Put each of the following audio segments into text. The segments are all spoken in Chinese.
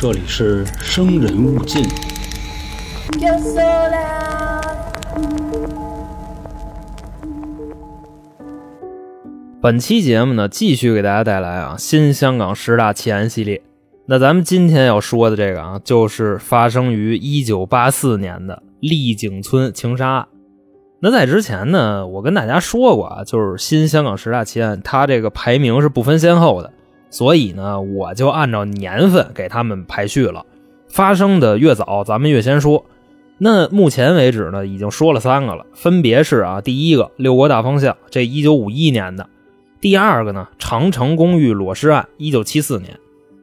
这里是生人勿近。本期节目呢，继续给大家带来啊新香港十大奇案系列。那咱们今天要说的这个啊，就是发生于一九八四年的丽景村情杀案。那在之前呢，我跟大家说过啊，就是新香港十大奇案，它这个排名是不分先后的，所以呢，我就按照年份给他们排序了，发生的越早，咱们越先说。那目前为止呢，已经说了三个了，分别是啊，第一个六国大方向，这一九五一年的；第二个呢，长城公寓裸尸案，一九七四年；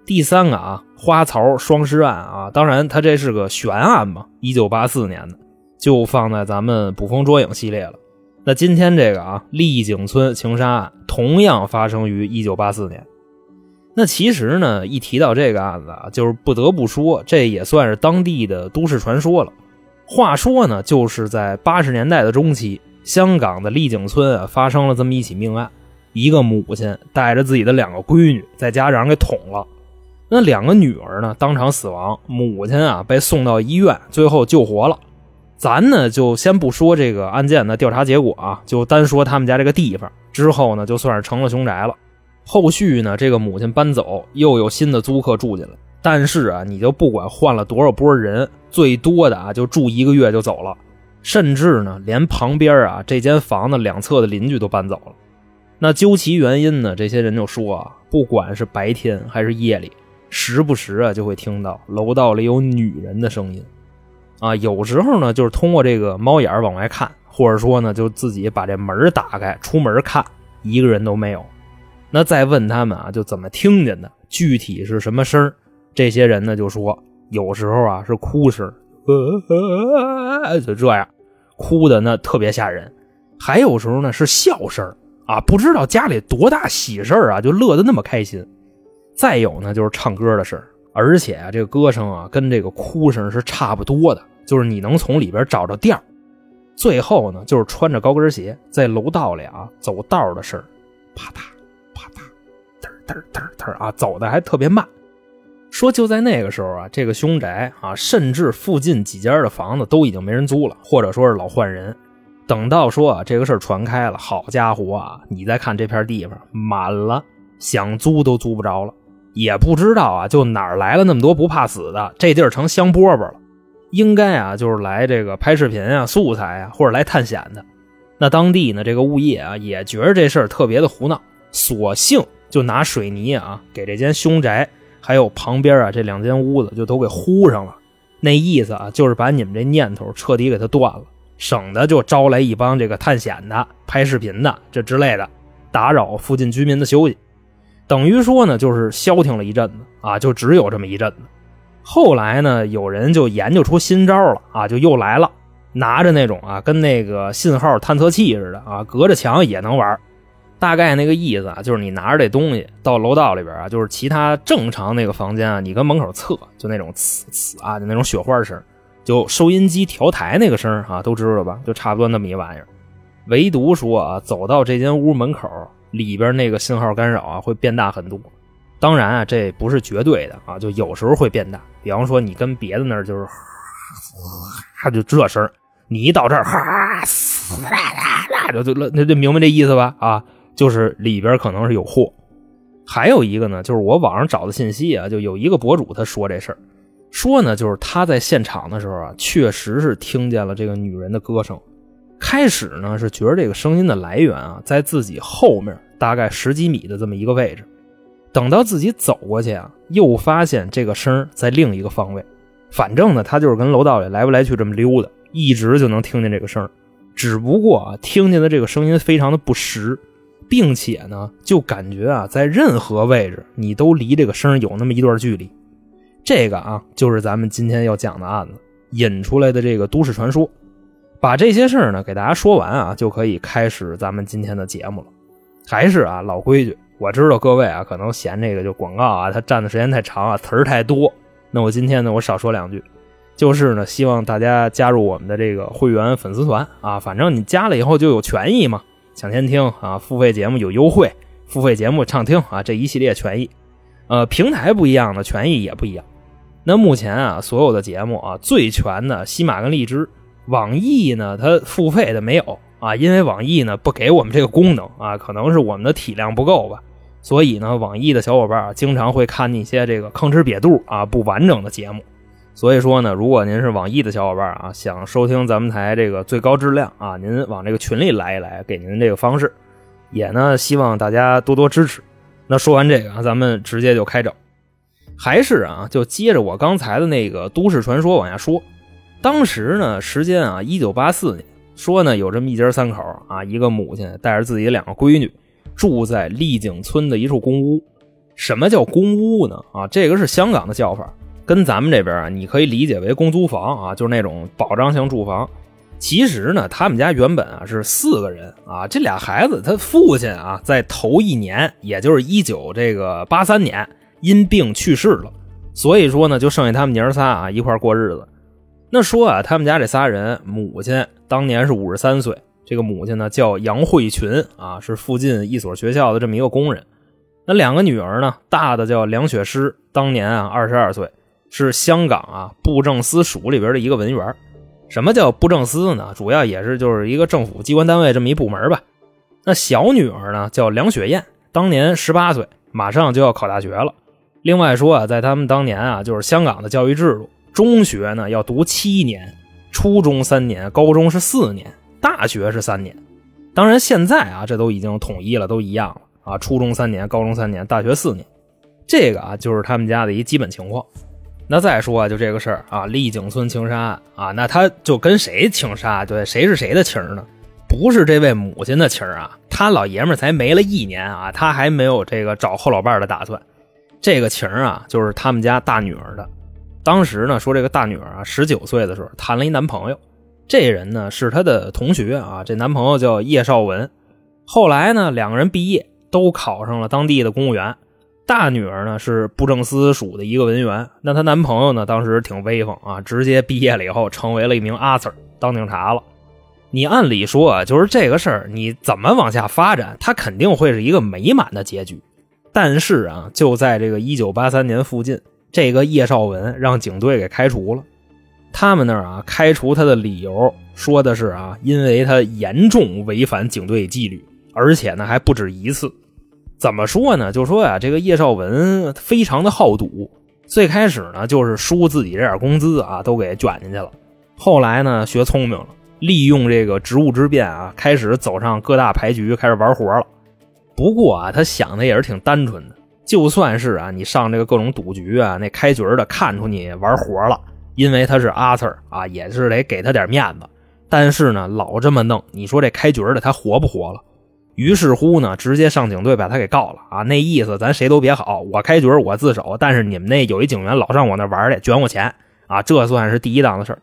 第三个啊，花槽双尸案啊，当然它这是个悬案嘛，一九八四年的，就放在咱们捕风捉影系列了。那今天这个啊，丽景村情杀案同样发生于一九八四年。那其实呢，一提到这个案子啊，就是不得不说，这也算是当地的都市传说了。话说呢，就是在八十年代的中期，香港的丽景村啊发生了这么一起命案，一个母亲带着自己的两个闺女在家让人给捅了，那两个女儿呢当场死亡，母亲啊被送到医院，最后救活了。咱呢就先不说这个案件的调查结果啊，就单说他们家这个地方，之后呢就算是成了凶宅了。后续呢，这个母亲搬走，又有新的租客住进来。但是啊，你就不管换了多少波人，最多的啊就住一个月就走了，甚至呢连旁边啊这间房子两侧的邻居都搬走了。那究其原因呢，这些人就说啊，不管是白天还是夜里，时不时啊就会听到楼道里有女人的声音，啊，有时候呢就是通过这个猫眼往外看，或者说呢就自己把这门打开出门看，一个人都没有。那再问他们啊，就怎么听见的，具体是什么声这些人呢就说，有时候啊是哭声，就这样，哭的那特别吓人；还有时候呢是笑声啊，不知道家里多大喜事啊，就乐得那么开心。再有呢就是唱歌的事而且啊这个歌声啊跟这个哭声是差不多的，就是你能从里边找着调。最后呢就是穿着高跟鞋在楼道里啊走道的事啪嗒啪嗒，嘚嘚嘚啊，走的还特别慢。说就在那个时候啊，这个凶宅啊，甚至附近几家的房子都已经没人租了，或者说是老换人。等到说啊这个事儿传开了，好家伙啊，你再看这片地方满了，想租都租不着了。也不知道啊，就哪来了那么多不怕死的，这地儿成香饽饽了。应该啊，就是来这个拍视频啊、素材啊，或者来探险的。那当地呢，这个物业啊，也觉得这事儿特别的胡闹，索性就拿水泥啊，给这间凶宅还有旁边啊这两间屋子就都给糊上了。那意思啊，就是把你们这念头彻底给它断了，省得就招来一帮这个探险的、拍视频的这之类的，打扰附近居民的休息。等于说呢，就是消停了一阵子啊，就只有这么一阵子。后来呢，有人就研究出新招了啊，就又来了，拿着那种啊，跟那个信号探测器似的啊，隔着墙也能玩。大概那个意思啊，就是你拿着这东西到楼道里边啊，就是其他正常那个房间啊，你跟门口测，就那种呲呲啊，就那种雪花声，就收音机调台那个声啊，都知道吧？就差不多那么一玩意儿。唯独说啊，走到这间屋门口里边那个信号干扰啊，会变大很多。当然啊，这不是绝对的啊，就有时候会变大。比方说，你跟别的那儿就是，哈，就这声你一到这儿，哈，就就那就明白这意思吧？啊，就是里边可能是有货。还有一个呢，就是我网上找的信息啊，就有一个博主他说这事儿，说呢，就是他在现场的时候啊，确实是听见了这个女人的歌声。开始呢是觉得这个声音的来源啊，在自己后面大概十几米的这么一个位置。等到自己走过去啊，又发现这个声在另一个方位。反正呢，他就是跟楼道里来不来去这么溜达，一直就能听见这个声只不过啊，听见的这个声音非常的不实，并且呢，就感觉啊，在任何位置你都离这个声有那么一段距离。这个啊，就是咱们今天要讲的案子引出来的这个都市传说。把这些事儿呢给大家说完啊，就可以开始咱们今天的节目了。还是啊，老规矩。我知道各位啊，可能嫌这个就广告啊，它占的时间太长啊，词儿太多。那我今天呢，我少说两句，就是呢，希望大家加入我们的这个会员粉丝团啊，反正你加了以后就有权益嘛，抢先听啊，付费节目有优惠，付费节目畅听啊，这一系列权益，呃，平台不一样的权益也不一样。那目前啊，所有的节目啊，最全的西马跟荔枝，网易呢它付费的没有啊，因为网易呢不给我们这个功能啊，可能是我们的体量不够吧。所以呢，网易的小伙伴啊，经常会看一些这个吭哧瘪肚啊不完整的节目。所以说呢，如果您是网易的小伙伴啊，想收听咱们台这个最高质量啊，您往这个群里来一来，给您这个方式，也呢希望大家多多支持。那说完这个啊，咱们直接就开整，还是啊，就接着我刚才的那个都市传说往下说。当时呢，时间啊，一九八四年，说呢有这么一家三口啊，一个母亲带着自己两个闺女。住在丽景村的一处公屋，什么叫公屋呢？啊，这个是香港的叫法，跟咱们这边啊，你可以理解为公租房啊，就是那种保障性住房。其实呢，他们家原本啊是四个人啊，这俩孩子他父亲啊在头一年，也就是一九这个八三年因病去世了，所以说呢就剩下他们娘仨啊一块过日子。那说啊，他们家这仨人，母亲当年是五十三岁。这个母亲呢叫杨慧群啊，是附近一所学校的这么一个工人。那两个女儿呢，大的叫梁雪诗，当年啊二十二岁，是香港啊布政司署里边的一个文员。什么叫布政司呢？主要也是就是一个政府机关单位这么一部门吧。那小女儿呢叫梁雪燕，当年十八岁，马上就要考大学了。另外说啊，在他们当年啊，就是香港的教育制度，中学呢要读七年，初中三年，高中是四年。大学是三年，当然现在啊，这都已经统一了，都一样了啊。初中三年，高中三年，大学四年，这个啊就是他们家的一基本情况。那再说啊，就这个事儿啊，丽景村情杀案啊，那他就跟谁情杀？对，谁是谁的情呢？不是这位母亲的情啊，他老爷们才没了一年啊，他还没有这个找后老伴的打算。这个情啊，就是他们家大女儿的。当时呢，说这个大女儿啊，十九岁的时候谈了一男朋友。这人呢是她的同学啊，这男朋友叫叶绍文。后来呢，两个人毕业都考上了当地的公务员。大女儿呢是布政司署的一个文员。那她男朋友呢当时挺威风啊，直接毕业了以后成为了一名阿 Sir，当警察了。你按理说啊，就是这个事儿，你怎么往下发展，他肯定会是一个美满的结局。但是啊，就在这个一九八三年附近，这个叶绍文让警队给开除了。他们那儿啊，开除他的理由说的是啊，因为他严重违反警队纪律，而且呢还不止一次。怎么说呢？就说呀，这个叶绍文非常的好赌，最开始呢就是输自己这点工资啊，都给卷进去了。后来呢学聪明了，利用这个职务之便啊，开始走上各大牌局开始玩活了。不过啊，他想的也是挺单纯的，就算是啊你上这个各种赌局啊，那开局的看出你玩活了。因为他是阿 Sir 啊，也是得给他点面子。但是呢，老这么弄，你说这开局的他活不活了？于是乎呢，直接上警队把他给告了啊！那意思咱谁都别好，我开局我自首，但是你们那有一警员老上我那玩去，卷我钱啊！这算是第一档子事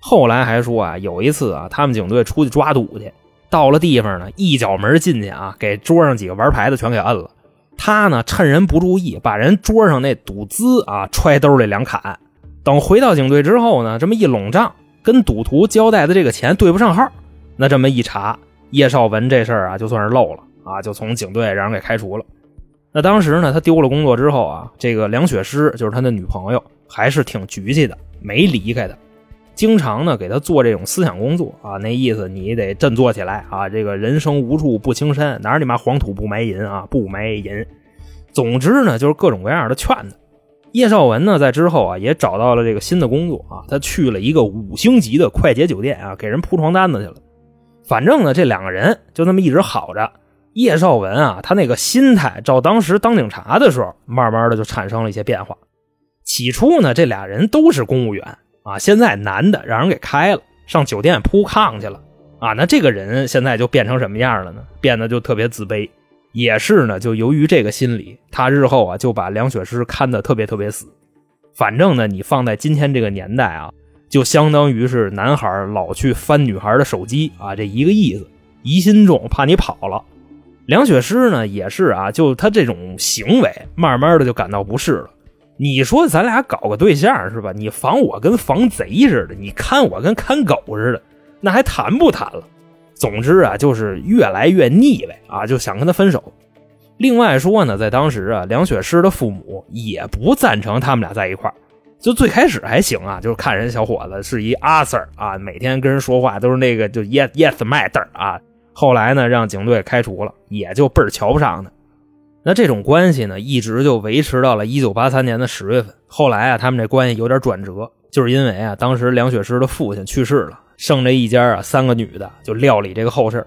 后来还说啊，有一次啊，他们警队出去抓赌去，到了地方呢，一脚门进去啊，给桌上几个玩牌的全给摁了。他呢，趁人不注意，把人桌上那赌资啊揣兜里两砍。等回到警队之后呢，这么一拢账，跟赌徒交代的这个钱对不上号，那这么一查，叶绍文这事儿啊就算是漏了啊，就从警队让人给开除了。那当时呢，他丢了工作之后啊，这个梁雪诗就是他的女朋友，还是挺局气的，没离开他，经常呢给他做这种思想工作啊，那意思你得振作起来啊，这个人生无处不青山，哪你妈黄土不埋银啊，不埋银。总之呢，就是各种各样的劝他。叶绍文呢，在之后啊，也找到了这个新的工作啊。他去了一个五星级的快捷酒店啊，给人铺床单子去了。反正呢，这两个人就那么一直好着。叶绍文啊，他那个心态，照当时当警察的时候，慢慢的就产生了一些变化。起初呢，这俩人都是公务员啊，现在男的让人给开了，上酒店铺炕去了啊。那这个人现在就变成什么样了呢？变得就特别自卑。也是呢，就由于这个心理，他日后啊就把梁雪诗看得特别特别死。反正呢，你放在今天这个年代啊，就相当于是男孩老去翻女孩的手机啊，这一个意思，疑心重，怕你跑了。梁雪诗呢也是啊，就他这种行为，慢慢的就感到不适了。你说咱俩搞个对象是吧？你防我跟防贼似的，你看我跟看狗似的，那还谈不谈了？总之啊，就是越来越腻歪啊，就想跟他分手。另外说呢，在当时啊，梁雪诗的父母也不赞成他们俩在一块就最开始还行啊，就是看人小伙子是一阿 Sir 啊，每天跟人说话都是那个就 Yes Yes Matter 啊。后来呢，让警队开除了，也就倍儿瞧不上他。那这种关系呢，一直就维持到了一九八三年的十月份。后来啊，他们这关系有点转折，就是因为啊，当时梁雪诗的父亲去世了，剩这一家啊三个女的就料理这个后事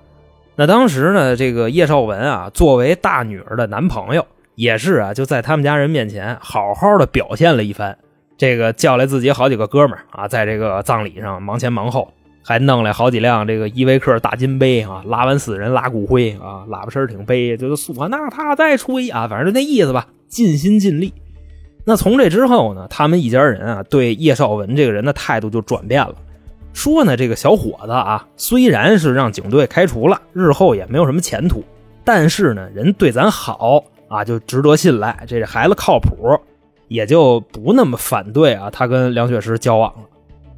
那当时呢，这个叶绍文啊，作为大女儿的男朋友，也是啊，就在他们家人面前好好的表现了一番。这个叫来自己好几个哥们儿啊，在这个葬礼上忙前忙后。还弄来好几辆这个依维柯大金杯啊，拉完死人拉骨灰啊，喇叭声挺悲，就是唢呐他再吹啊，反正就那意思吧，尽心尽力。那从这之后呢，他们一家人啊，对叶绍文这个人的态度就转变了，说呢，这个小伙子啊，虽然是让警队开除了，日后也没有什么前途，但是呢，人对咱好啊，就值得信赖，这孩子靠谱，也就不那么反对啊，他跟梁雪诗交往了。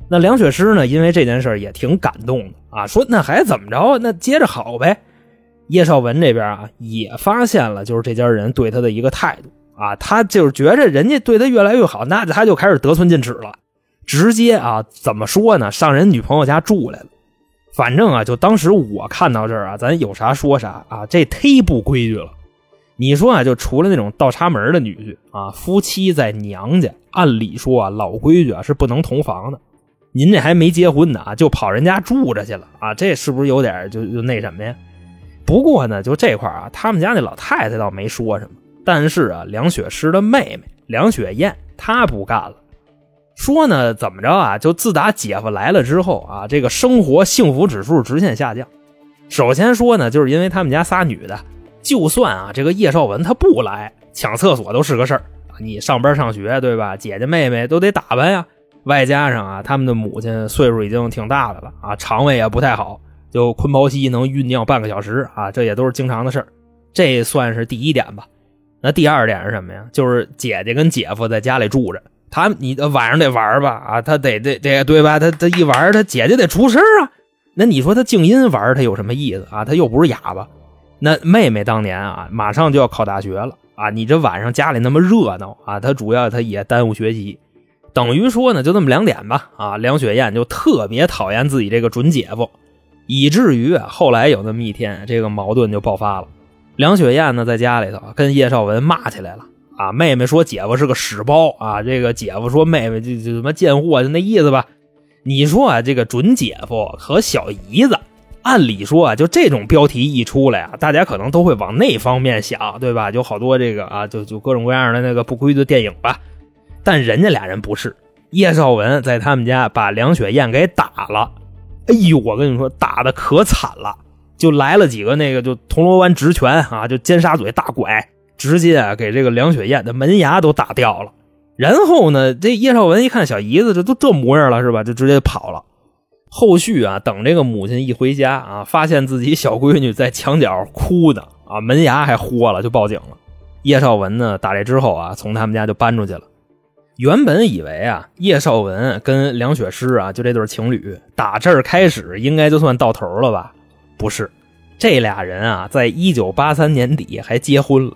那梁雪诗呢？因为这件事也挺感动的啊，说那还怎么着？那接着好呗。叶绍文这边啊，也发现了就是这家人对他的一个态度啊，他就是觉着人家对他越来越好，那他就开始得寸进尺了，直接啊，怎么说呢？上人女朋友家住来了。反正啊，就当时我看到这儿啊，咱有啥说啥啊，这忒不规矩了。你说啊，就除了那种倒插门的女婿啊，夫妻在娘家，按理说啊，老规矩啊是不能同房的。您这还没结婚呢啊，就跑人家住着去了啊？这是不是有点就就那什么呀？不过呢，就这块啊，他们家那老太太倒没说什么。但是啊，梁雪诗的妹妹梁雪燕她不干了，说呢怎么着啊？就自打姐夫来了之后啊，这个生活幸福指数直线下降。首先说呢，就是因为他们家仨女的，就算啊这个叶绍文他不来，抢厕所都是个事儿。你上班上学对吧？姐姐妹妹都得打扮呀。外加上啊，他们的母亲岁数已经挺大的了啊，肠胃也不太好，就坤包息能酝酿半个小时啊，这也都是经常的事儿。这算是第一点吧。那第二点是什么呀？就是姐姐跟姐夫在家里住着，他你晚上得玩吧啊，他得得得对吧？他他一玩，他姐姐得出声啊。那你说他静音玩，他有什么意思啊？他又不是哑巴。那妹妹当年啊，马上就要考大学了啊，你这晚上家里那么热闹啊，她主要她也耽误学习。等于说呢，就这么两点吧。啊，梁雪燕就特别讨厌自己这个准姐夫，以至于，后来有那么一天，这个矛盾就爆发了。梁雪燕呢，在家里头跟叶绍文骂起来了。啊，妹妹说姐夫是个屎包啊，这个姐夫说妹妹就就什么贱货，就那意思吧。你说啊，这个准姐夫和小姨子，按理说啊，就这种标题一出来啊，大家可能都会往那方面想，对吧？就好多这个啊，就就各种各样的那个不规矩的电影吧。但人家俩人不是，叶绍文在他们家把梁雪燕给打了，哎呦，我跟你说打的可惨了，就来了几个那个就铜锣湾直拳啊，就尖沙咀大拐，直接啊给这个梁雪燕的门牙都打掉了。然后呢，这叶绍文一看小姨子这都这模样了是吧，就直接跑了。后续啊，等这个母亲一回家啊，发现自己小闺女在墙角哭呢啊，门牙还豁了，就报警了。叶绍文呢，打这之后啊，从他们家就搬出去了。原本以为啊，叶绍文跟梁雪诗啊，就这对情侣，打这儿开始应该就算到头了吧？不是，这俩人啊，在一九八三年底还结婚了。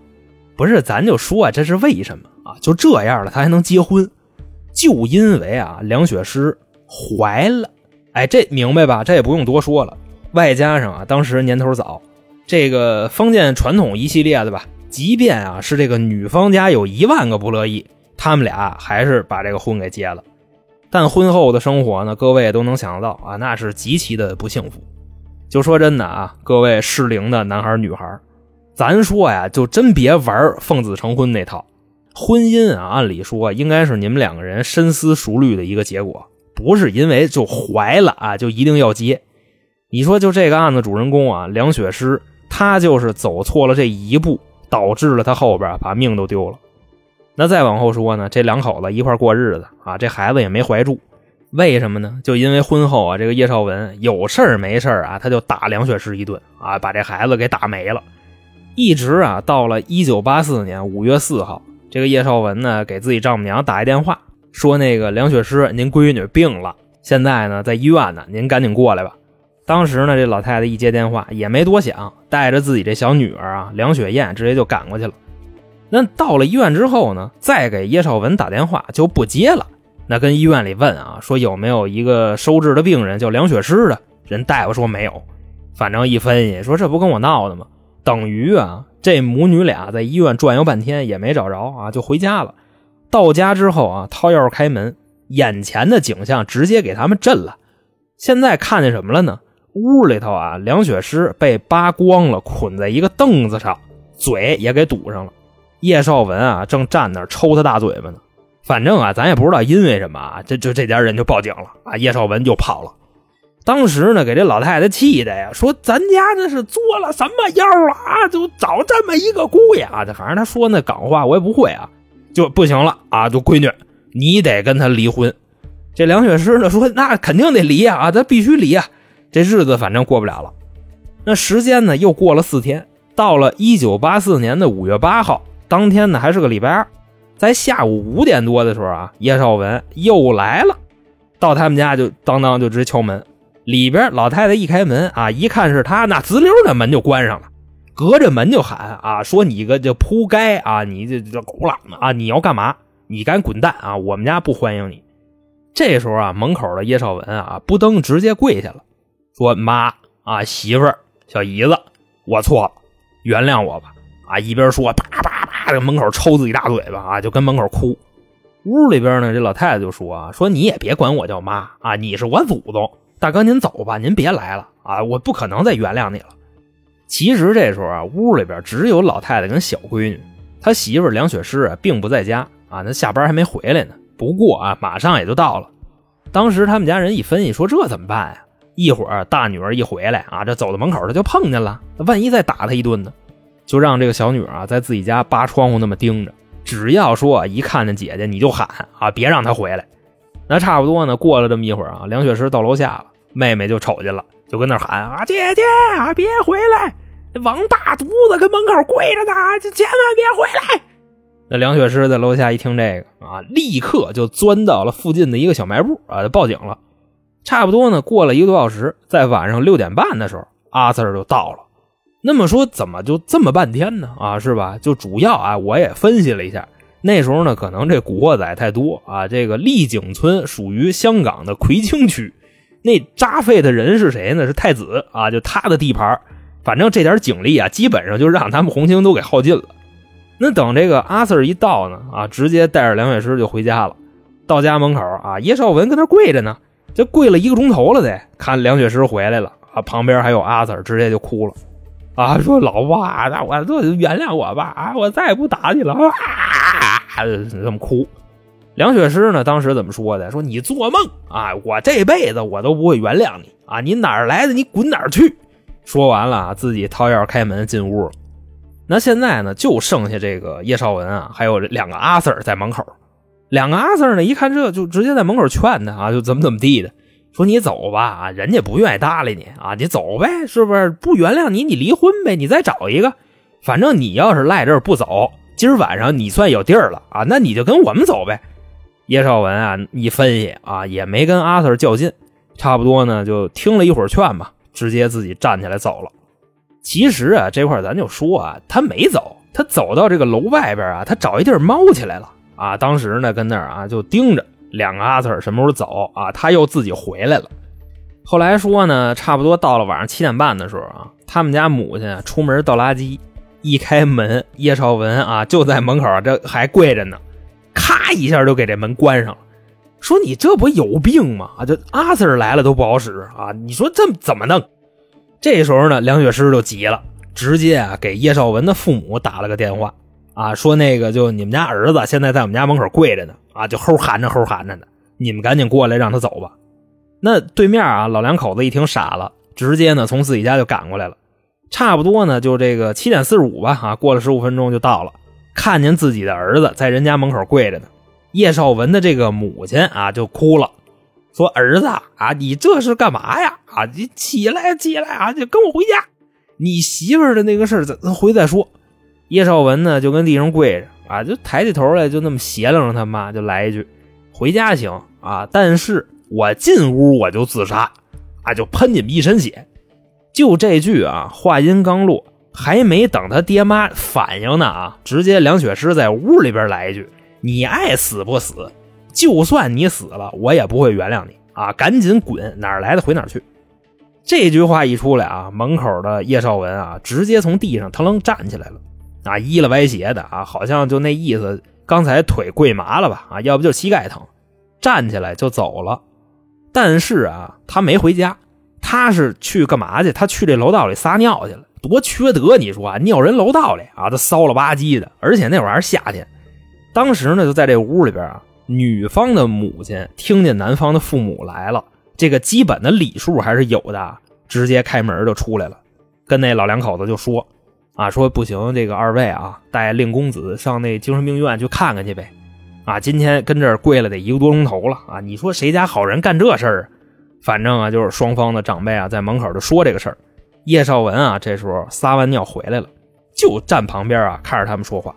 不是，咱就说啊，这是为什么啊？就这样了，他还能结婚？就因为啊，梁雪诗怀了。哎，这明白吧？这也不用多说了。外加上啊，当时年头早，这个封建传统一系列的吧，即便啊是这个女方家有一万个不乐意。他们俩还是把这个婚给结了，但婚后的生活呢，各位都能想到啊，那是极其的不幸福。就说真的啊，各位适龄的男孩女孩，咱说呀，就真别玩奉子成婚那套。婚姻啊，按理说应该是你们两个人深思熟虑的一个结果，不是因为就怀了啊就一定要结。你说就这个案子主人公啊，梁雪诗，她就是走错了这一步，导致了她后边把命都丢了。那再往后说呢，这两口子一块过日子啊，这孩子也没怀住，为什么呢？就因为婚后啊，这个叶绍文有事儿没事儿啊，他就打梁雪诗一顿啊，把这孩子给打没了。一直啊，到了一九八四年五月四号，这个叶绍文呢给自己丈母娘打一电话，说那个梁雪诗您闺女病了，现在呢在医院呢，您赶紧过来吧。当时呢，这老太太一接电话也没多想，带着自己这小女儿啊梁雪燕直接就赶过去了。那到了医院之后呢，再给叶绍文打电话就不接了，那跟医院里问啊，说有没有一个收治的病人叫梁雪诗的？人大夫说没有。反正一分析，说这不跟我闹的吗？等于啊，这母女俩在医院转悠半天也没找着啊，就回家了。到家之后啊，掏钥匙开门，眼前的景象直接给他们震了。现在看见什么了呢？屋里头啊，梁雪诗被扒光了，捆在一个凳子上，嘴也给堵上了。叶绍文啊，正站那抽他大嘴巴呢。反正啊，咱也不知道因为什么啊，这就这家人就报警了啊，叶绍文就跑了。当时呢，给这老太太气的呀，说咱家那是做了什么妖啊，就找这么一个姑爷啊，反正他说那港话我也不会啊，就不行了啊，就闺女，你得跟他离婚。这梁雪诗呢说，那肯定得离啊，咱必须离啊。这日子反正过不了了，那时间呢又过了四天，到了一九八四年的五月八号，当天呢还是个礼拜二，在下午五点多的时候啊，叶绍文又来了，到他们家就当当就直接敲门，里边老太太一开门啊，一看是他，那滋溜的门就关上了，隔着门就喊啊，说你个这扑街啊，你这这狗懒子啊，你要干嘛？你赶紧滚蛋啊，我们家不欢迎你。这时候啊，门口的叶绍文啊，不登直接跪下了。说妈啊，媳妇儿，小姨子，我错了，原谅我吧！啊，一边说，啪啪啪，这门口抽自己大嘴巴啊，就跟门口哭。屋里边呢，这老太太就说啊，说你也别管我叫妈啊，你是我祖宗。大哥您走吧，您别来了啊，我不可能再原谅你了。其实这时候啊，屋里边只有老太太跟小闺女，他媳妇梁雪诗啊，并不在家啊，那下班还没回来呢。不过啊，马上也就到了。当时他们家人一分析说，这怎么办呀？一会儿大女儿一回来啊，这走到门口他就碰见了，万一再打他一顿呢？就让这个小女儿啊在自己家扒窗户那么盯着，只要说一看见姐姐你就喊啊，别让她回来。那差不多呢，过了这么一会儿啊，梁雪诗到楼下了，妹妹就瞅见了，就跟那喊啊，姐姐啊，别回来！王大犊子跟门口跪着呢，就千万别回来！那梁雪诗在楼下一听这个啊，立刻就钻到了附近的一个小卖部啊，就报警了。差不多呢，过了一个多小时，在晚上六点半的时候，阿 Sir 就到了。那么说，怎么就这么半天呢？啊，是吧？就主要啊，我也分析了一下，那时候呢，可能这古惑仔太多啊。这个丽景村属于香港的葵青区，那扎废的人是谁呢？是太子啊，就他的地盘。反正这点警力啊，基本上就让他们红星都给耗尽了。那等这个阿 Sir 一到呢，啊，直接带着梁雪诗就回家了。到家门口啊，叶绍文跟那跪着呢。这跪了一个钟头了，得看梁雪诗回来了啊，旁边还有阿 Sir，直接就哭了啊，说老爸，那我这原谅我吧啊，我再也不打你了啊，这么哭。梁雪诗呢，当时怎么说的？说你做梦啊，我这辈子我都不会原谅你啊，你哪来的，你滚哪去。说完了，自己掏钥匙开门进屋。那现在呢，就剩下这个叶绍文啊，还有两个阿 Sir 在门口。两个阿 Sir 呢，一看这就直接在门口劝他啊，就怎么怎么地的，说你走吧啊，人家不愿意搭理你啊，你走呗，是不是？不原谅你，你离婚呗，你再找一个，反正你要是赖这儿不走，今儿晚上你算有地儿了啊，那你就跟我们走呗。叶绍文啊，一分析啊，也没跟阿 Sir 较劲，差不多呢，就听了一会儿劝吧，直接自己站起来走了。其实啊，这块咱就说啊，他没走，他走到这个楼外边啊，他找一地儿猫起来了。啊，当时呢，跟那儿啊就盯着两个阿 Sir 什么时候走啊，他又自己回来了。后来说呢，差不多到了晚上七点半的时候啊，他们家母亲出门倒垃圾，一开门，叶绍文啊就在门口，这还跪着呢，咔一下就给这门关上了。说你这不有病吗？啊，这阿 Sir 来了都不好使啊，你说这怎么弄？这时候呢，梁雪诗就急了，直接啊给叶绍文的父母打了个电话。啊，说那个就你们家儿子现在在我们家门口跪着呢，啊，就齁喊着齁喊着呢，你们赶紧过来让他走吧。那对面啊，老两口子一听傻了，直接呢从自己家就赶过来了。差不多呢就这个七点四十五吧，啊，过了十五分钟就到了，看见自己的儿子在人家门口跪着呢。叶绍文的这个母亲啊就哭了，说儿子啊，你这是干嘛呀？啊，你起来起来啊，就跟我回家，你媳妇的那个事儿咱回再说。叶绍文呢，就跟地上跪着啊，就抬起头来，就那么斜楞着他妈，就来一句：“回家行啊，但是我进屋我就自杀啊，就喷你们一身血。”就这句啊，话音刚落，还没等他爹妈反应呢啊，直接梁雪诗在屋里边来一句：“你爱死不死，就算你死了，我也不会原谅你啊！赶紧滚，哪儿来的回哪儿去。这句话一出来啊，门口的叶绍文啊，直接从地上腾楞站起来了，啊，依了歪斜的啊，好像就那意思，刚才腿跪麻了吧？啊，要不就膝盖疼，站起来就走了。但是啊，他没回家，他是去干嘛去？他去这楼道里撒尿去了，多缺德！你说啊，尿人楼道里啊，他骚了吧唧的，而且那会儿还是夏天。当时呢，就在这屋里边啊，女方的母亲听见男方的父母来了。这个基本的礼数还是有的，直接开门就出来了，跟那老两口子就说：“啊，说不行，这个二位啊，带令公子上那精神病院去看看去呗。啊，今天跟这儿跪了得一个多钟头了啊，你说谁家好人干这事儿啊？反正啊，就是双方的长辈啊，在门口就说这个事儿。叶绍文啊，这时候撒完尿回来了，就站旁边啊，看着他们说话。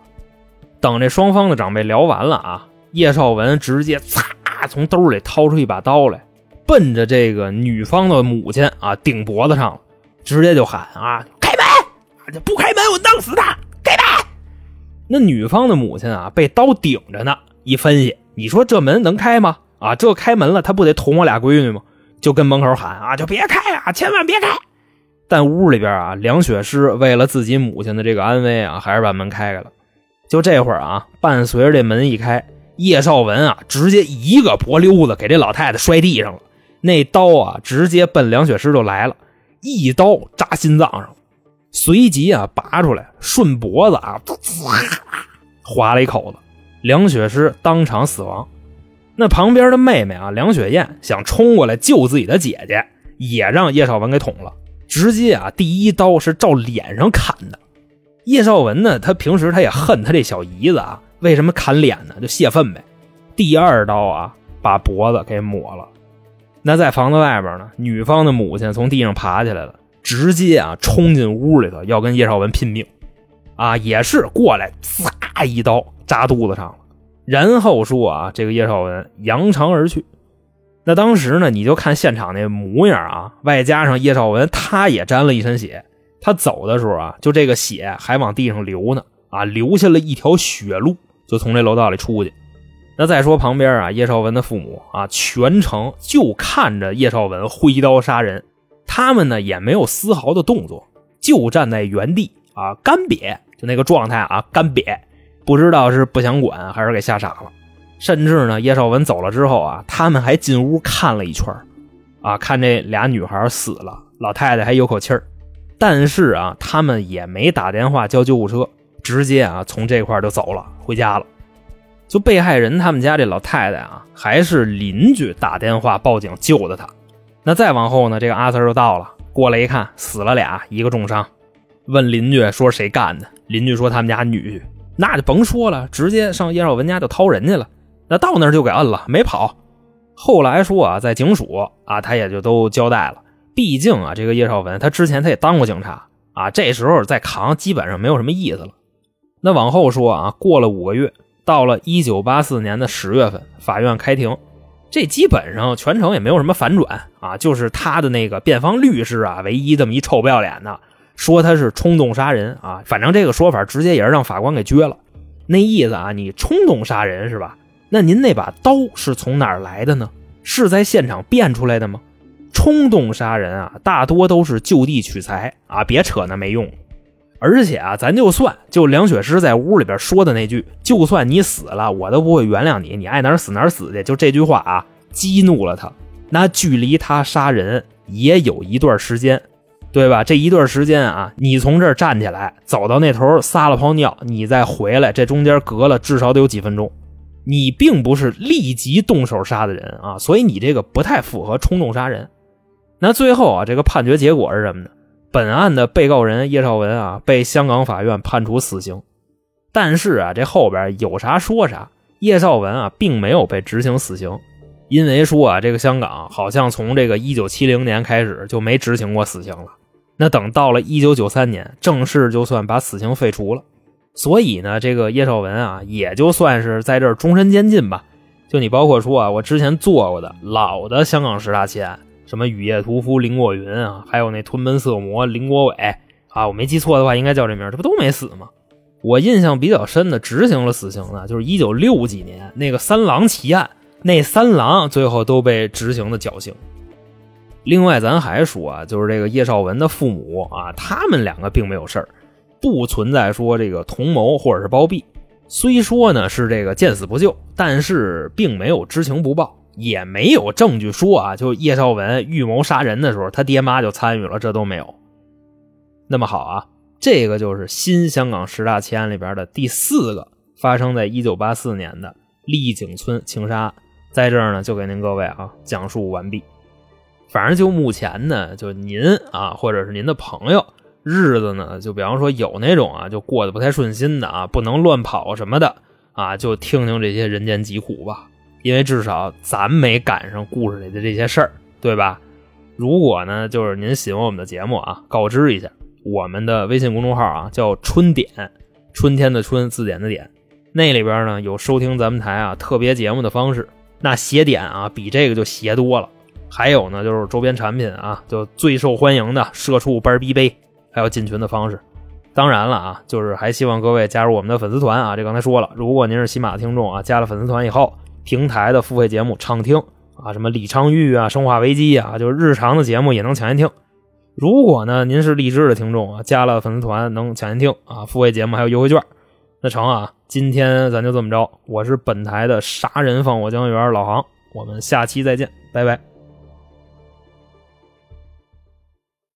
等这双方的长辈聊完了啊，叶绍文直接擦从兜里掏出一把刀来。奔着这个女方的母亲啊顶脖子上了，直接就喊啊开门！不开门我弄死他！开门！那女方的母亲啊被刀顶着呢，一分析，你说这门能开吗？啊，这开门了，他不得捅我俩闺女吗？就跟门口喊啊，就别开啊，千万别开！但屋里边啊，梁雪诗为了自己母亲的这个安危啊，还是把门开开了。就这会儿啊，伴随着这门一开，叶绍文啊直接一个脖溜子给这老太太摔地上了。那刀啊，直接奔梁雪诗就来了，一刀扎心脏上，随即啊拔出来，顺脖子啊，划了一口子，梁雪诗当场死亡。那旁边的妹妹啊，梁雪燕想冲过来救自己的姐姐，也让叶绍文给捅了，直接啊第一刀是照脸上砍的。叶绍文呢，他平时他也恨他这小姨子啊，为什么砍脸呢？就泄愤呗。第二刀啊，把脖子给抹了。那在房子外边呢，女方的母亲从地上爬起来了，直接啊冲进屋里头要跟叶绍文拼命，啊也是过来，呲一刀扎肚子上了，然后说啊这个叶绍文扬长而去。那当时呢，你就看现场那模样啊，外加上叶绍文他也沾了一身血，他走的时候啊，就这个血还往地上流呢，啊留下了一条血路，就从这楼道里出去。那再说旁边啊，叶绍文的父母啊，全程就看着叶绍文挥刀杀人，他们呢也没有丝毫的动作，就站在原地啊，干瘪，就那个状态啊，干瘪，不知道是不想管还是给吓傻了。甚至呢，叶绍文走了之后啊，他们还进屋看了一圈啊，看这俩女孩死了，老太太还有口气儿，但是啊，他们也没打电话叫救护车，直接啊从这块就走了，回家了。就被害人他们家这老太太啊，还是邻居打电话报警救的她。那再往后呢，这个阿 Sir 就到了，过来一看，死了俩，一个重伤。问邻居说谁干的？邻居说他们家女婿。那就甭说了，直接上叶绍文家就掏人去了。那到那儿就给摁了，没跑。后来说啊，在警署啊，他也就都交代了。毕竟啊，这个叶绍文他之前他也当过警察啊，这时候再扛基本上没有什么意思了。那往后说啊，过了五个月。到了一九八四年的十月份，法院开庭，这基本上全程也没有什么反转啊，就是他的那个辩方律师啊，唯一这么一臭不要脸的，说他是冲动杀人啊，反正这个说法直接也是让法官给撅了。那意思啊，你冲动杀人是吧？那您那把刀是从哪儿来的呢？是在现场变出来的吗？冲动杀人啊，大多都是就地取材啊，别扯那没用。而且啊，咱就算就梁雪诗在屋里边说的那句“就算你死了，我都不会原谅你，你爱哪儿死哪儿死去”，就这句话啊，激怒了他。那距离他杀人也有一段时间，对吧？这一段时间啊，你从这儿站起来，走到那头撒了泡尿，你再回来，这中间隔了至少得有几分钟。你并不是立即动手杀的人啊，所以你这个不太符合冲动杀人。那最后啊，这个判决结果是什么呢？本案的被告人叶绍文啊，被香港法院判处死刑，但是啊，这后边有啥说啥，叶绍文啊，并没有被执行死刑，因为说啊，这个香港好像从这个一九七零年开始就没执行过死刑了，那等到了一九九三年，正式就算把死刑废除了，所以呢，这个叶绍文啊，也就算是在这儿终身监禁吧。就你包括说啊，我之前做过的老的香港十大奇案。什么雨夜屠夫林过云啊，还有那屯门色魔林国伟啊，我没记错的话，应该叫这名，这不都没死吗？我印象比较深的执行了死刑的，就是一九六几年那个三狼奇案那三郎最后都被执行的绞刑。另外，咱还说啊，就是这个叶绍文的父母啊，他们两个并没有事儿，不存在说这个同谋或者是包庇。虽说呢是这个见死不救，但是并没有知情不报，也没有证据说啊，就叶绍文预谋杀人的时候，他爹妈就参与了，这都没有。那么好啊，这个就是新香港十大奇案里边的第四个，发生在一九八四年的丽景村情杀，在这儿呢就给您各位啊讲述完毕。反正就目前呢，就您啊，或者是您的朋友，日子呢，就比方说有那种啊，就过得不太顺心的啊，不能乱跑什么的啊，就听听这些人间疾苦吧，因为至少咱没赶上故事里的这些事儿，对吧？如果呢，就是您喜欢我们的节目啊，告知一下，我们的微信公众号啊叫“春点”，春天的春，字典的典，那里边呢有收听咱们台啊特别节目的方式，那邪点啊比这个就邪多了。还有呢，就是周边产品啊，就最受欢迎的社畜班逼杯，还有进群的方式。当然了啊，就是还希望各位加入我们的粉丝团啊。这刚才说了，如果您是喜马的听众啊，加了粉丝团以后，平台的付费节目畅听啊，什么李昌钰啊、生化危机啊，就是日常的节目也能抢先听。如果呢，您是励志的听众啊，加了粉丝团能抢先听啊，付费节目还有优惠券。那成啊，今天咱就这么着。我是本台的杀人放火江源老航，我们下期再见，拜拜。